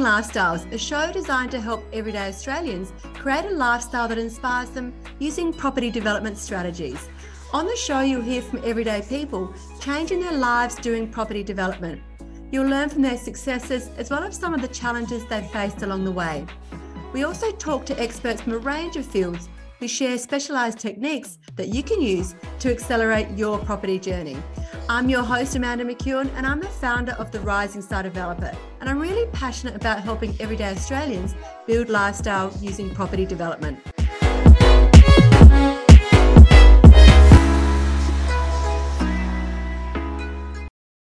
Building Lifestyles, a show designed to help everyday Australians create a lifestyle that inspires them using property development strategies. On the show, you'll hear from everyday people changing their lives doing property development. You'll learn from their successes as well as some of the challenges they've faced along the way. We also talk to experts from a range of fields who share specialised techniques that you can use to accelerate your property journey. I'm your host, Amanda McEwen, and I'm the founder of The Rising Star Developer. And I'm really passionate about helping everyday Australians build lifestyle using property development.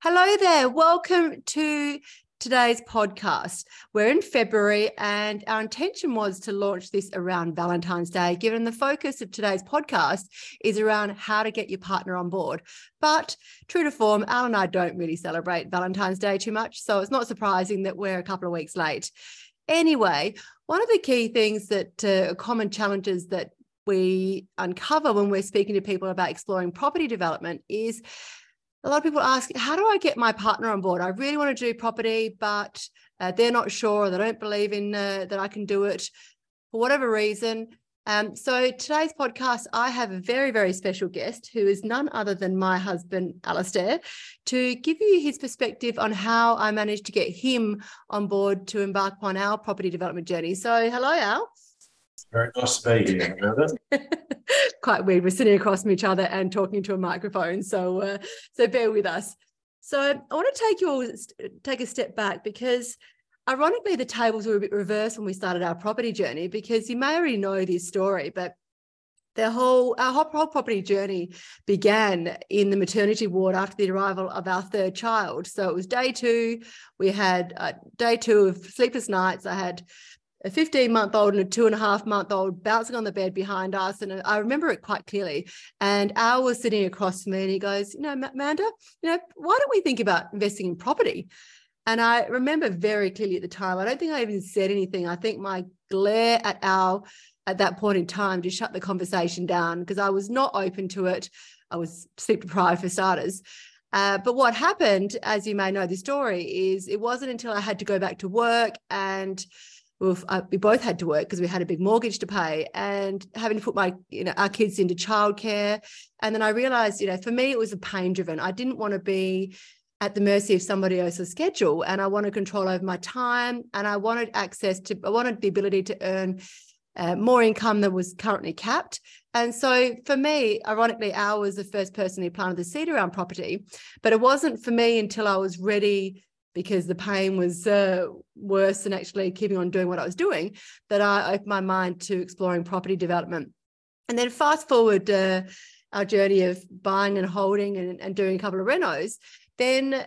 Hello there. Welcome to today's podcast. We're in February, and our intention was to launch this around Valentine's Day, given the focus of today's podcast is around how to get your partner on board. But true to form, Al and I don't really celebrate Valentine's Day too much. So it's not surprising that we're a couple of weeks late. Anyway, one of the key things that uh, common challenges that we uncover when we're speaking to people about exploring property development is a lot of people ask, how do I get my partner on board? I really want to do property, but uh, they're not sure. They don't believe in uh, that I can do it for whatever reason. Um, so today's podcast, I have a very, very special guest who is none other than my husband, Alastair, to give you his perspective on how I managed to get him on board to embark upon our property development journey. So hello, Al. Very nice to be here. Quite weird. We're sitting across from each other and talking to a microphone. So, uh, so bear with us. So, I want to take you all take a step back because, ironically, the tables were a bit reversed when we started our property journey. Because you may already know this story, but the whole our whole, whole property journey began in the maternity ward after the arrival of our third child. So it was day two. We had uh, day two of sleepless nights. I had a 15 month old and a two and a half month old bouncing on the bed behind us. And I remember it quite clearly. And Al was sitting across from me and he goes, You know, Amanda, you know, why don't we think about investing in property? And I remember very clearly at the time, I don't think I even said anything. I think my glare at Al at that point in time just shut the conversation down because I was not open to it. I was sleep deprived for starters. Uh, but what happened, as you may know the story, is it wasn't until I had to go back to work and Uh, we both had to work because we had a big mortgage to pay and having to put my you know our kids into childcare. And then i realized you know for me it was a pain driven. I didn't want to be at the mercy of somebody else's schedule and i wanted control over my time and i wanted access to i wanted the ability to earn uh, more income than was currently capped. And so for me ironically al was the first person who planted the seed around property but it wasn't for me until i was ready because the pain was uh, worse than actually keeping on doing what I was doing, that I opened my mind to exploring property development. And then fast forward uh, our journey of buying and holding and, and doing a couple of renos, then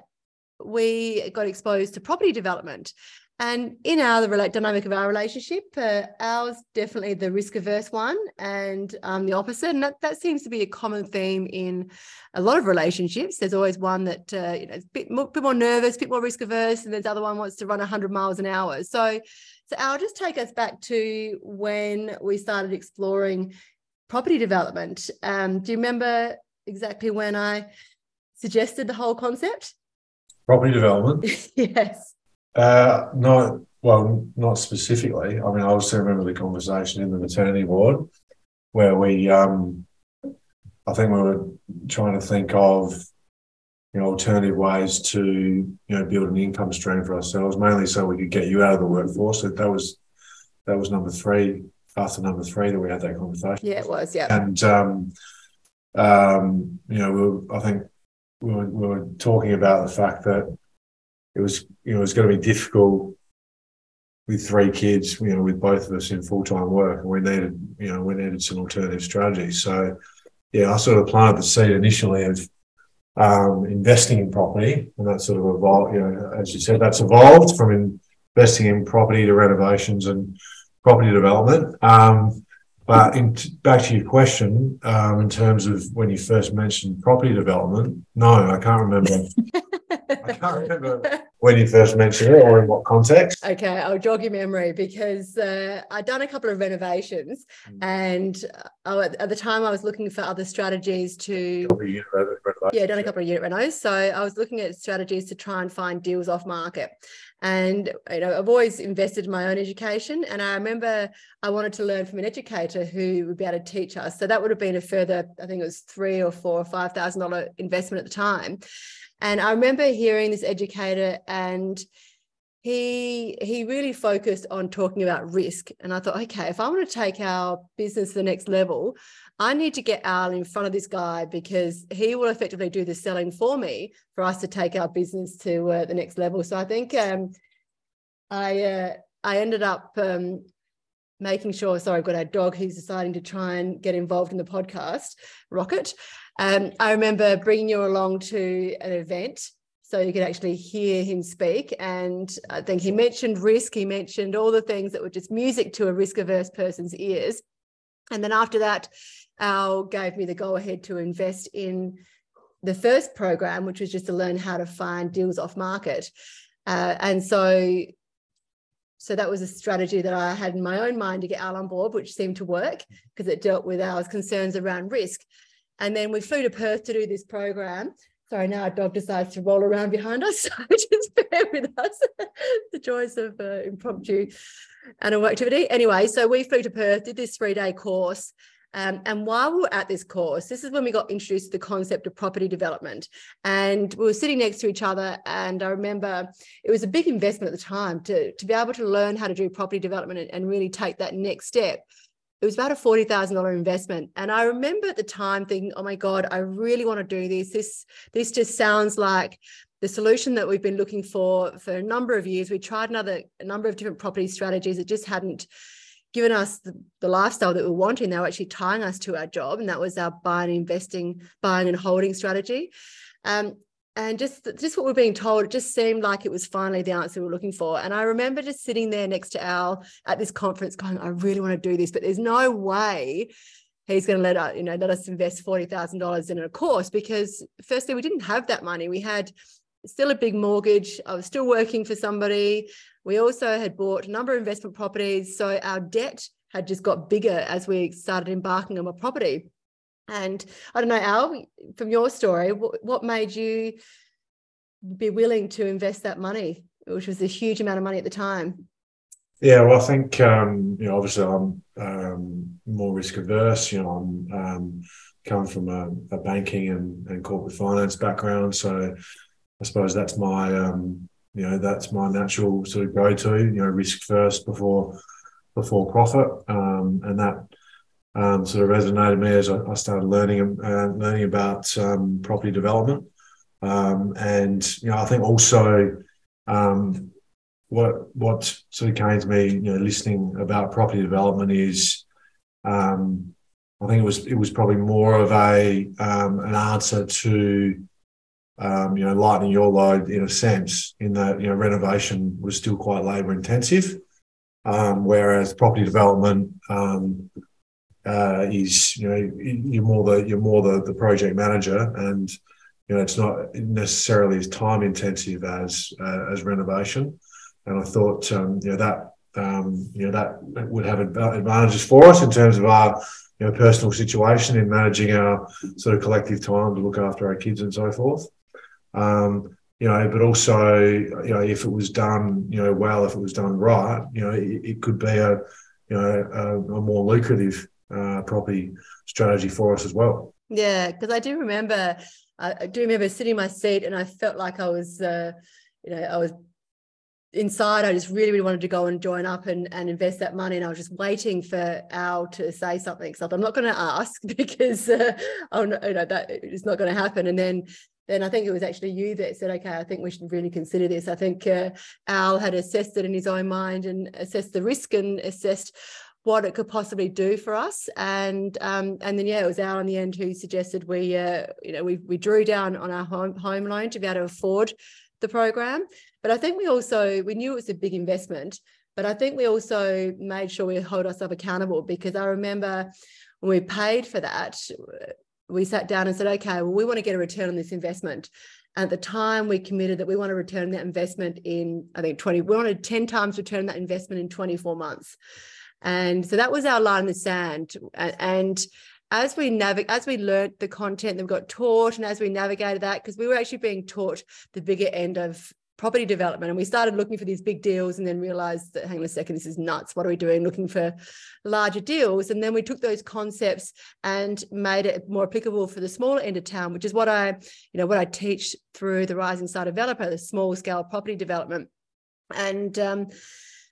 we got exposed to property development. And in our the dynamic of our relationship, uh, Al's definitely the risk averse one, and um, the opposite. And that, that seems to be a common theme in a lot of relationships. There's always one that uh, you know is a bit more, bit more nervous, a bit more risk averse, and there's the other one wants to run 100 miles an hour. So, so I'll just take us back to when we started exploring property development. Um, do you remember exactly when I suggested the whole concept? Property development. yes. Uh, no, well, not specifically. I mean, I also remember the conversation in the maternity ward where we, um, I think we were trying to think of, you know, alternative ways to, you know, build an income stream for ourselves, mainly so we could get you out of the workforce. So that was, that was number three, after number three that we had that conversation. Yeah, it was. Yeah. And, um, um, you know, we were, I think we were, we were talking about the fact that it was you know it was going to be difficult with three kids, you know, with both of us in full time work, and we needed you know we needed some alternative strategies. So yeah, I sort of planted the seed initially of um, investing in property, and that sort of evolved. You know, as you said, that's evolved from investing in property to renovations and property development. Um, but in, back to your question, um, in terms of when you first mentioned property development, no, I can't remember. I can't remember when you first mentioned it or in what context. Okay, I'll jog your memory because uh, I'd done a couple of renovations, mm. and uh, at the time I was looking for other strategies to. Yeah, done a couple of unit renos. So I was looking at strategies to try and find deals off market. And you know, I've always invested in my own education. And I remember I wanted to learn from an educator who would be able to teach us. So that would have been a further, I think it was three or four or five thousand dollar investment at the time. And I remember hearing this educator and he he really focused on talking about risk. And i thought okay if i want to take our business to the next level i need to get al in front of this guy because he will effectively do the selling for me for us to take our business to uh, the next level. So i think um, i uh, i ended up um, making sure sorry i've got a dog who's deciding to try and get involved in the podcast rocket um, i remember bringing you along to an event so you could actually hear him speak. And I think he mentioned risk, he mentioned all the things that were just music to a risk averse person's ears. And then after that, Al gave me the go ahead to invest in the first program, which was just to learn how to find deals off market. Uh, and so so that was a strategy that I had in my own mind to get Al on board, which seemed to work because it dealt with our concerns around risk. And then we flew to Perth to do this program. Sorry, now our dog decides to roll around behind us. So just bear with us. the joys of uh, impromptu animal activity. Anyway, so we flew to Perth, did this three day course. Um, and while we were at this course, this is when we got introduced to the concept of property development. And we were sitting next to each other. And I remember it was a big investment at the time to, to be able to learn how to do property development and, and really take that next step it was about a $40,000 investment. And I remember at the time thinking, oh my God, I really want to do this. This, this just sounds like the solution that we've been looking for for a number of years. We tried another a number of different property strategies. It just hadn't given us the, the lifestyle that we were wanting. They were actually tying us to our job, and that was our buying, investing, buying and holding strategy. Um, and just just what we're being told it just seemed like it was finally the answer we were looking for and i remember just sitting there next to al at this conference going i really want to do this but there's no way he's going to let us you know let us invest $40000 in a course because firstly we didn't have that money we had still a big mortgage i was still working for somebody we also had bought a number of investment properties so our debt had just got bigger as we started embarking on a property and I don't know, Al, from your story, what, made you be willing to invest that money, which was a huge amount of money at the time? Yeah, well, I think um, you know, obviously, I'm um, more risk averse. You know, I'm um, coming from a, a banking and, and, corporate finance background, so I suppose that's my um, you know that's my natural sort of go to. You know, risk first before before profit, um, and that um, sort of resonated me as I, I started learning uh, learning about um, property development. Um, and you know, I think also um, what what sort of came to me, you know, listening about property development is, um, I think it was it was probably more of a an answer to. Um, you know, lightening your load in a sense, in that you know renovation was still quite labour intensive, um, whereas property development um, uh, is you know you're more the you're more the, the project manager and you know it's not necessarily as time intensive as uh, as renovation and I thought um, you know that um, you know that would have advantages for us in terms of our you know personal situation in managing our sort of collective time to look after our kids and so forth. Um, you know, but also, you know, if it was done, you know, well, if it was done right, you know, it, it could be a, you know, a, a more lucrative uh, property strategy for us as well. Yeah, because I do remember, I do remember sitting in my seat and I felt like I was, uh, you know, I was inside. I just really, really wanted to go and join up and, and invest that money. And I was just waiting for Al to say something. So I'm not going to ask because uh, oh no, you know, that is not going to happen. And then then I think it was actually you that said, okay, I think we should really consider this. I think uh, Al had assessed it in his own mind and assessed the risk and assessed what it could possibly do for us. And um, and then yeah, it was Al in the end who suggested we uh, you know we we drew down on our home home loan to be able to afford the program. But I think we also we knew it was a big investment, but I think we also made sure we hold ourselves accountable because I remember when we paid for that, we sat down and said, okay, well, we want to get a return on this investment. At the time, we committed that we want to return that investment in, I think, 20, we wanted 10 times return that investment in 24 months. And so that was our line in the sand. And as we navigate, as we learned the content that we got taught, and as we navigated that, because we were actually being taught the bigger end of property development and we started looking for these big deals and then realized that hang on a second this is nuts. What are we doing? Looking for larger deals. And then we took those concepts and made it more applicable for the smaller end of town which is what i you know what i teach through the rising star developer the small scale property development. And um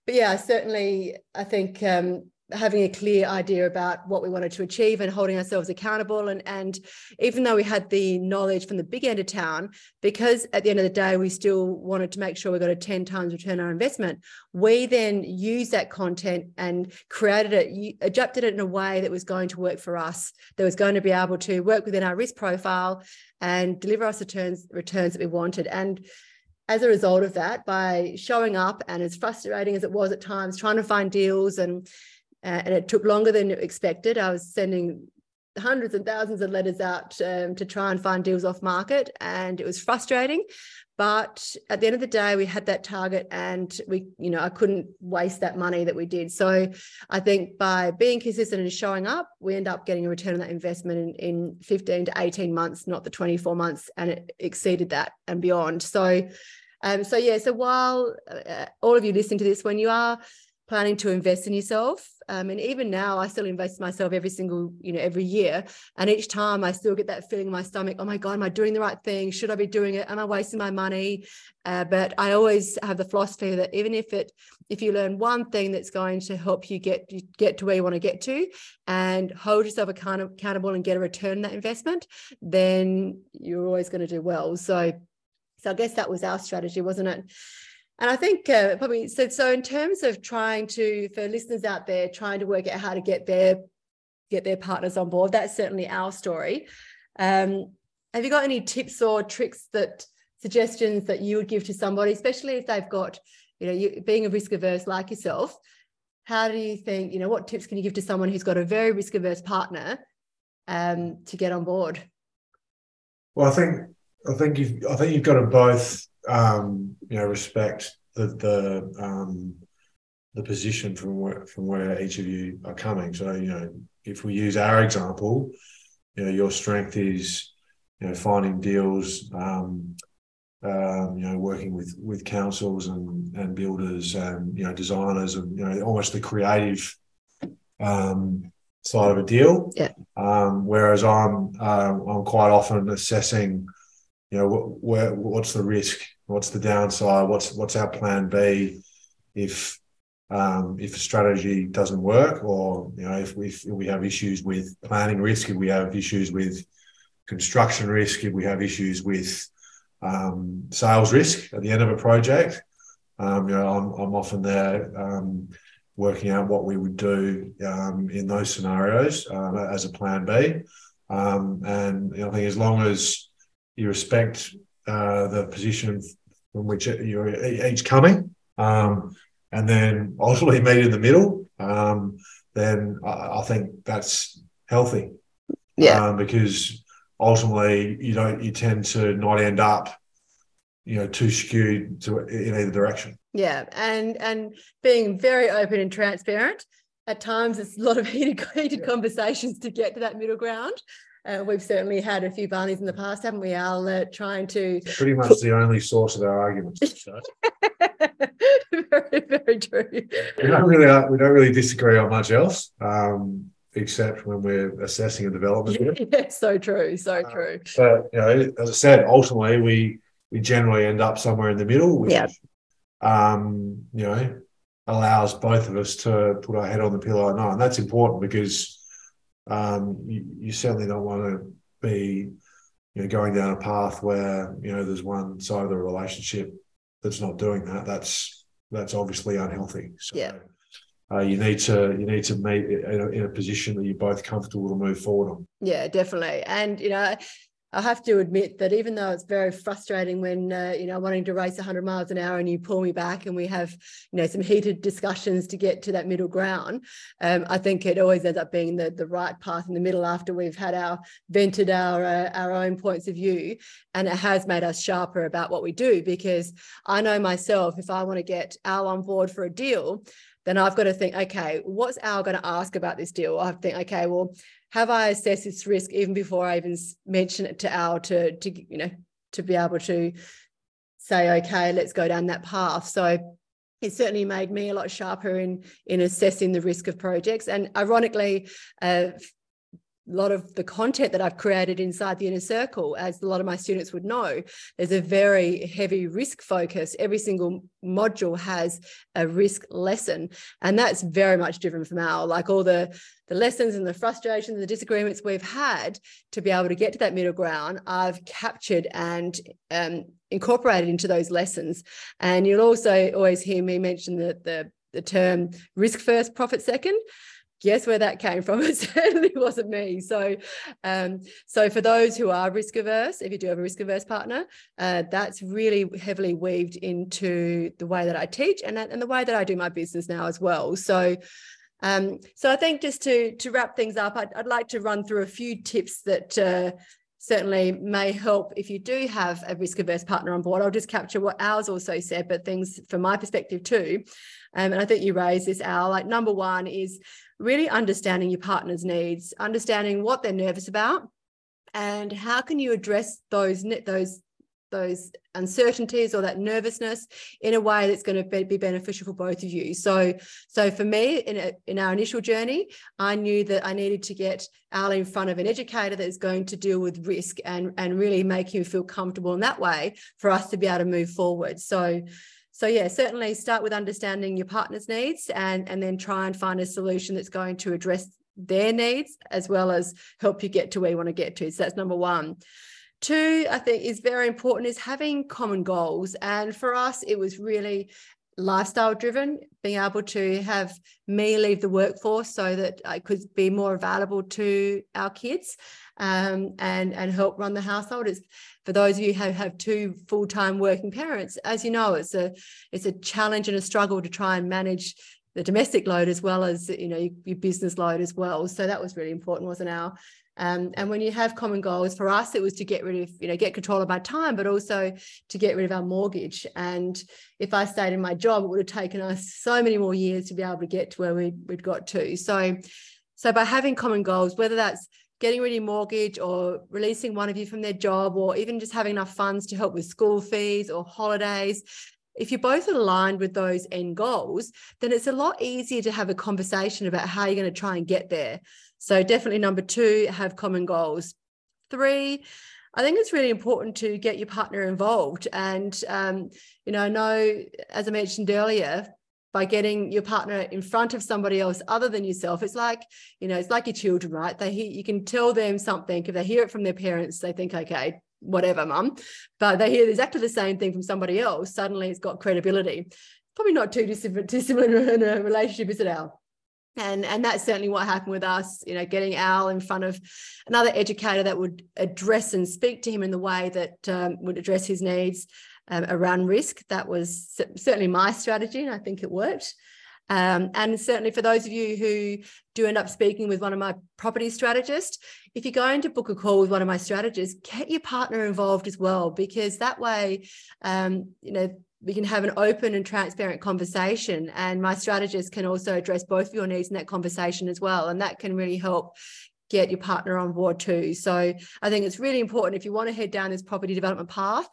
but yeah certainly i think um having a clear idea about what we wanted to achieve and holding ourselves accountable. And and even though we had the knowledge from the big end of town because at the end of the day we still wanted to make sure we got a 10 times return on investment we then used that content and created it adapted it in a way that was going to work for us that was going to be able to work within our risk profile and deliver us returns returns that we wanted. And as a result of that, by showing up and as frustrating as it was at times, trying to find deals and uh, and it took longer than expected. I was sending hundreds and thousands of letters out um, to try and find deals off market, and it was frustrating. But at the end of the day, we had that target, and we, you know, I couldn't waste that money that we did. So I think by being consistent and showing up, we end up getting a return on that investment in, in 15 to 18 months, not the 24 months, and it exceeded that and beyond. So, um, so yeah. So while uh, all of you listening to this, when you are planning to invest in yourself. Um, and even now, I still invest myself every single, you know, every year. And each time I still get that feeling in my stomach, oh my God, am I doing the right thing? Should I be doing it? Am I wasting my money? Uh, but I always have the philosophy that even if it, if you learn one thing that's going to help you get you get to where you want to get to, and hold yourself accountable and get a return on that investment, then you're always going to do well. So, so I guess that was our strategy, wasn't it? And I think uh, probably so. So in terms of trying to, for listeners out there, trying to work out how to get their get their partners on board, that's certainly our story. Um, have you got any tips or tricks that suggestions that you would give to somebody, especially if they've got, you know, you, being a risk averse like yourself? How do you think, you know, what tips can you give to someone who's got a very risk averse partner um, to get on board? Well, I think I think you've I think you've got to both um, you know, respect the the um, the position from where from where each of you are coming. So, you know, if we use our example, you know, your strength is, you know, finding deals, um, um, you know, working with with councils and and builders and you know designers and you know almost the creative um, side of a deal. Yeah. Um, whereas I'm um, I'm quite often assessing you know, what, where, what's the risk? What's the downside? What's what's our plan B if um, if a strategy doesn't work, or you know, if we if we have issues with planning risk, if we have issues with construction risk, if we have issues with um, sales risk at the end of a project, um, you know, I'm, I'm often there um, working out what we would do um, in those scenarios uh, as a plan B. Um, and you know, I think as long as you respect uh, the position from which you're each coming, um, and then ultimately meet in the middle, um, then I, I, think that's healthy. Yeah, um, because ultimately you don't you tend to not end up you know too skewed to in either direction yeah and and being very open and transparent at times it's a lot of heated, heated yeah. conversations to get to that middle ground uh, we've certainly had a few barneys in the past, haven't we, Al, uh, trying to. Pretty much the only source of our arguments. very, very true. We don't really, uh, we don't really disagree on much else, um, except when we're assessing a development. yeah, so true, so uh, true. But you know, as I said, ultimately we we generally end up somewhere in the middle, which yeah. um, you know allows both of us to put our head on the pillow at night, and that's important because um, you, you, certainly don't want to be you know, going down a path where you know there's one side of the relationship that's not doing that. That's that's obviously unhealthy. So, yeah. Uh, you need to you need to meet in a, in a, position that you're both comfortable to move forward on. Yeah, definitely. And you know, I have to admit that even though it's very frustrating when uh, you know wanting to race 100 miles an hour and you pull me back and we have you know some heated discussions to get to that middle ground, um, I think it always ends up being the the right path in the middle after we've had our vented our uh, our own points of view, and it has made us sharper about what we do because I know myself if I want to get Al on board for a deal, then I've got to think, okay, what's Al going to ask about this deal? I think, okay, well, have I assessed this risk even before I even mention it to Al to, to you know, to be able to say, okay, let's go down that path. So it certainly made me a lot sharper in in assessing the risk of projects. And ironically, uh, a lot of the content that I've created inside the inner circle, as a lot of my students would know, there's a very heavy risk focus. Every single module has a risk lesson, and that's very much different from our like all the the lessons and the frustrations and the disagreements we've had to be able to get to that middle ground. I've captured and um, incorporated into those lessons, and you'll also always hear me mention the the the term risk first, profit second guess where that came from? It certainly wasn't me. So um, so for those who are risk averse if you do have a risk averse partner uh, that's really heavily weaved into the way that i teach and, and the way that i do my business now as well. So um, so i think just to to wrap things up i'd, I'd like to run through a few tips that uh, certainly may help if you do have a risk averse partner on board. I'll just capture what Al's also said, but things from my perspective too. Um, and I think you raised this, Al. Like number one is really understanding your partner's needs, understanding what they're nervous about, and how can you address those those those uncertainties or that nervousness in a way that's going to be beneficial for both of you. So, so for me, in a, in our initial journey, I knew that I needed to get Al in front of an educator that is going to deal with risk and and really make him feel comfortable in that way for us to be able to move forward. So, so yeah certainly start with understanding your partner's needs and and then try and find a solution that's going to address their needs as well as help you get to where you want to get to so that's number one two i think is very important is having common goals and for us it was really lifestyle driven being able to have me leave the workforce so that i could be more available to our kids um, and and help run the household. It's for those of you who have two full-time working parents, as you know, it's a it's a challenge and a struggle to try and manage the domestic load as well as you know your business load as well. So that was really important, wasn't our um, and when you have common goals, for us, it was to get rid of, you know, get control of my time, but also to get rid of our mortgage. And if I stayed in my job, it would have taken us so many more years to be able to get to where we, we'd got to. So, so by having common goals, whether that's getting rid of your mortgage or releasing one of you from their job or even just having enough funds to help with school fees or holidays if you're both aligned with those end goals then it's a lot easier to have a conversation about how you're going to try and get there so definitely number two have common goals. Three I think it's really important to get your partner involved. And, um, you know, I know, as I mentioned earlier, by getting your partner in front of somebody else other than yourself it's like you know it's like your children right? They hear, you can tell them something. If they hear it from their parents they think okay whatever mum. But they hear exactly the same thing from somebody else suddenly it's got credibility. Probably not too dissimilar in a relationship is it al and and that's certainly what happened with us you know getting al in front of another educator that would address and speak to him in the way that um, would address his needs um, around risk. That was certainly my strategy, and I think it worked. Um, and certainly for those of you who do end up speaking with one of my property strategists, if you're going to book a call with one of my strategists, get your partner involved as well, because that way, um, you know, we can have an open and transparent conversation. And my strategist can also address both of your needs in that conversation as well. And that can really help get your partner on board too. So I think it's really important if you want to head down this property development path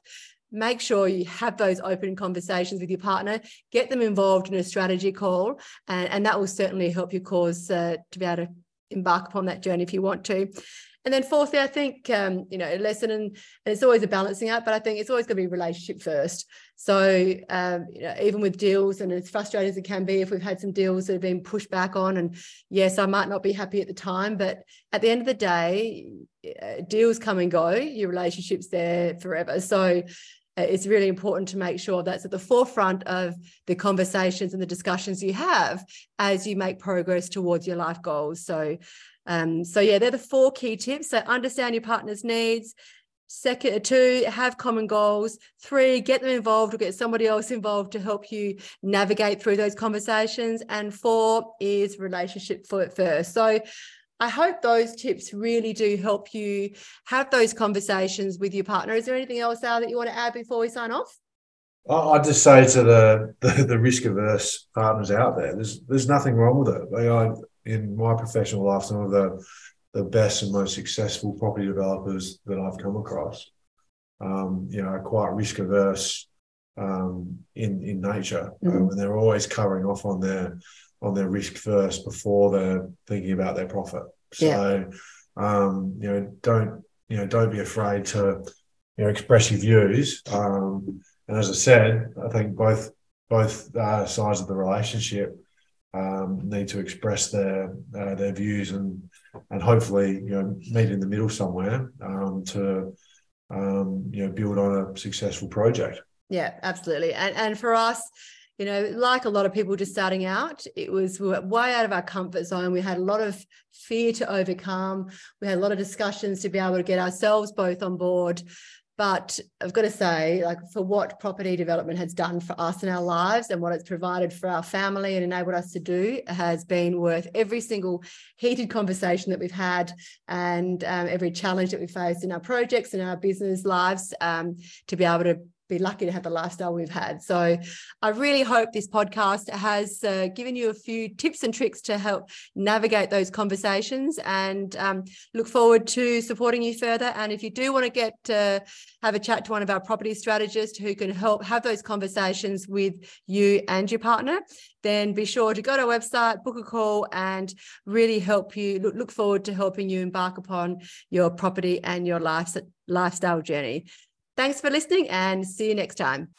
make sure you have those open conversations with your partner get them involved in a strategy call and, and that will certainly help your cause uh, to be able to embark upon that journey if you want to and then fourthly i think um, you know a lesson and, and, it's always a balancing act but i think it's always going to be relationship first so um, you know even with deals and as frustrating as it can be if we've had some deals that have been pushed back on and yes i might not be happy at the time but at the end of the day uh, deals come and go your relationship's there forever so uh, it's really important to make sure that's at the forefront of the conversations and the discussions you have as you make progress towards your life goals. So, um, so yeah, they're the four key tips. So understand your partner's needs, Second, two, have common goals. Three, get them involved or get somebody else involved to help you navigate through those conversations. And four is relationship first. So I hope those tips really do help you have those conversations with your partner. Is there anything else, Al, that you want to add before we sign off? I'd just say to the, the, the risk averse partners out there, there's there's nothing wrong with it. Are in my professional life some of the the best and most successful property developers that I've come across. Um, you know, are quite risk averse um, in in nature, mm-hmm. um, and they're always covering off on their on their risk first before they're thinking about their profit. So, yeah. um, you know, don't you know, don't be afraid to you know express your views. Um, and as I said, I think both both uh, sides of the relationship um, need to express their uh, their views and and hopefully you know meet in the middle somewhere um, to um, you know build on a successful project. Yeah, absolutely. And and for us, you know, like a lot of people just starting out, it was we way out of our comfort zone. We had a lot of fear to overcome. We had a lot of discussions to be able to get ourselves both on board. But I've got to say, like for what property development has done for us in our lives and what it's provided for our family and enabled us to do has been worth every single heated conversation that we've had and um, every challenge that we faced in our projects and our business lives um, to be able to be lucky to have the lifestyle we've had. So I really hope this podcast has uh, given you a few tips and tricks to help navigate those conversations and um, look forward to supporting you further. And if you do want to get uh, have a chat to one of our property strategists who can help have those conversations with you and your partner, then be sure to go to our website, book a call, and really help you look, look forward to helping you embark upon your property and your life, lifestyle journey. Thanks for listening and see you next time.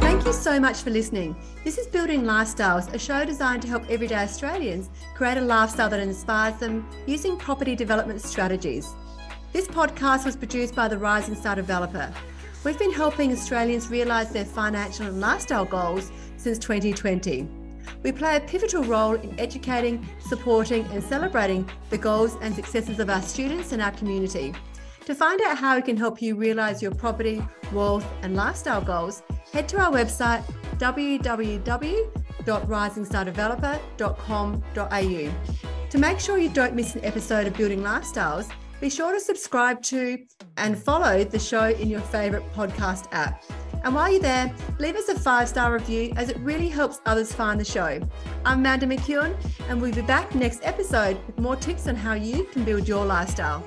Thank you so much for listening. This is Building Lifestyles, a show designed to help everyday Australians create a lifestyle that inspires them using property development strategies. This podcast was produced by the Rising Star Developer. We've been helping Australians realise their financial and lifestyle goals since 2020. We play a pivotal role in educating, supporting, and celebrating the goals and successes of our students and our community. To find out how we can help you realise your property, wealth, and lifestyle goals, head to our website www.risingstardeveloper.com.au. To make sure you don't miss an episode of Building Lifestyles, be sure to subscribe to and follow the show in your favourite podcast app. And while you're there, leave us a five star review as it really helps others find the show. I'm Amanda McEwen, and we'll be back next episode with more tips on how you can build your lifestyle.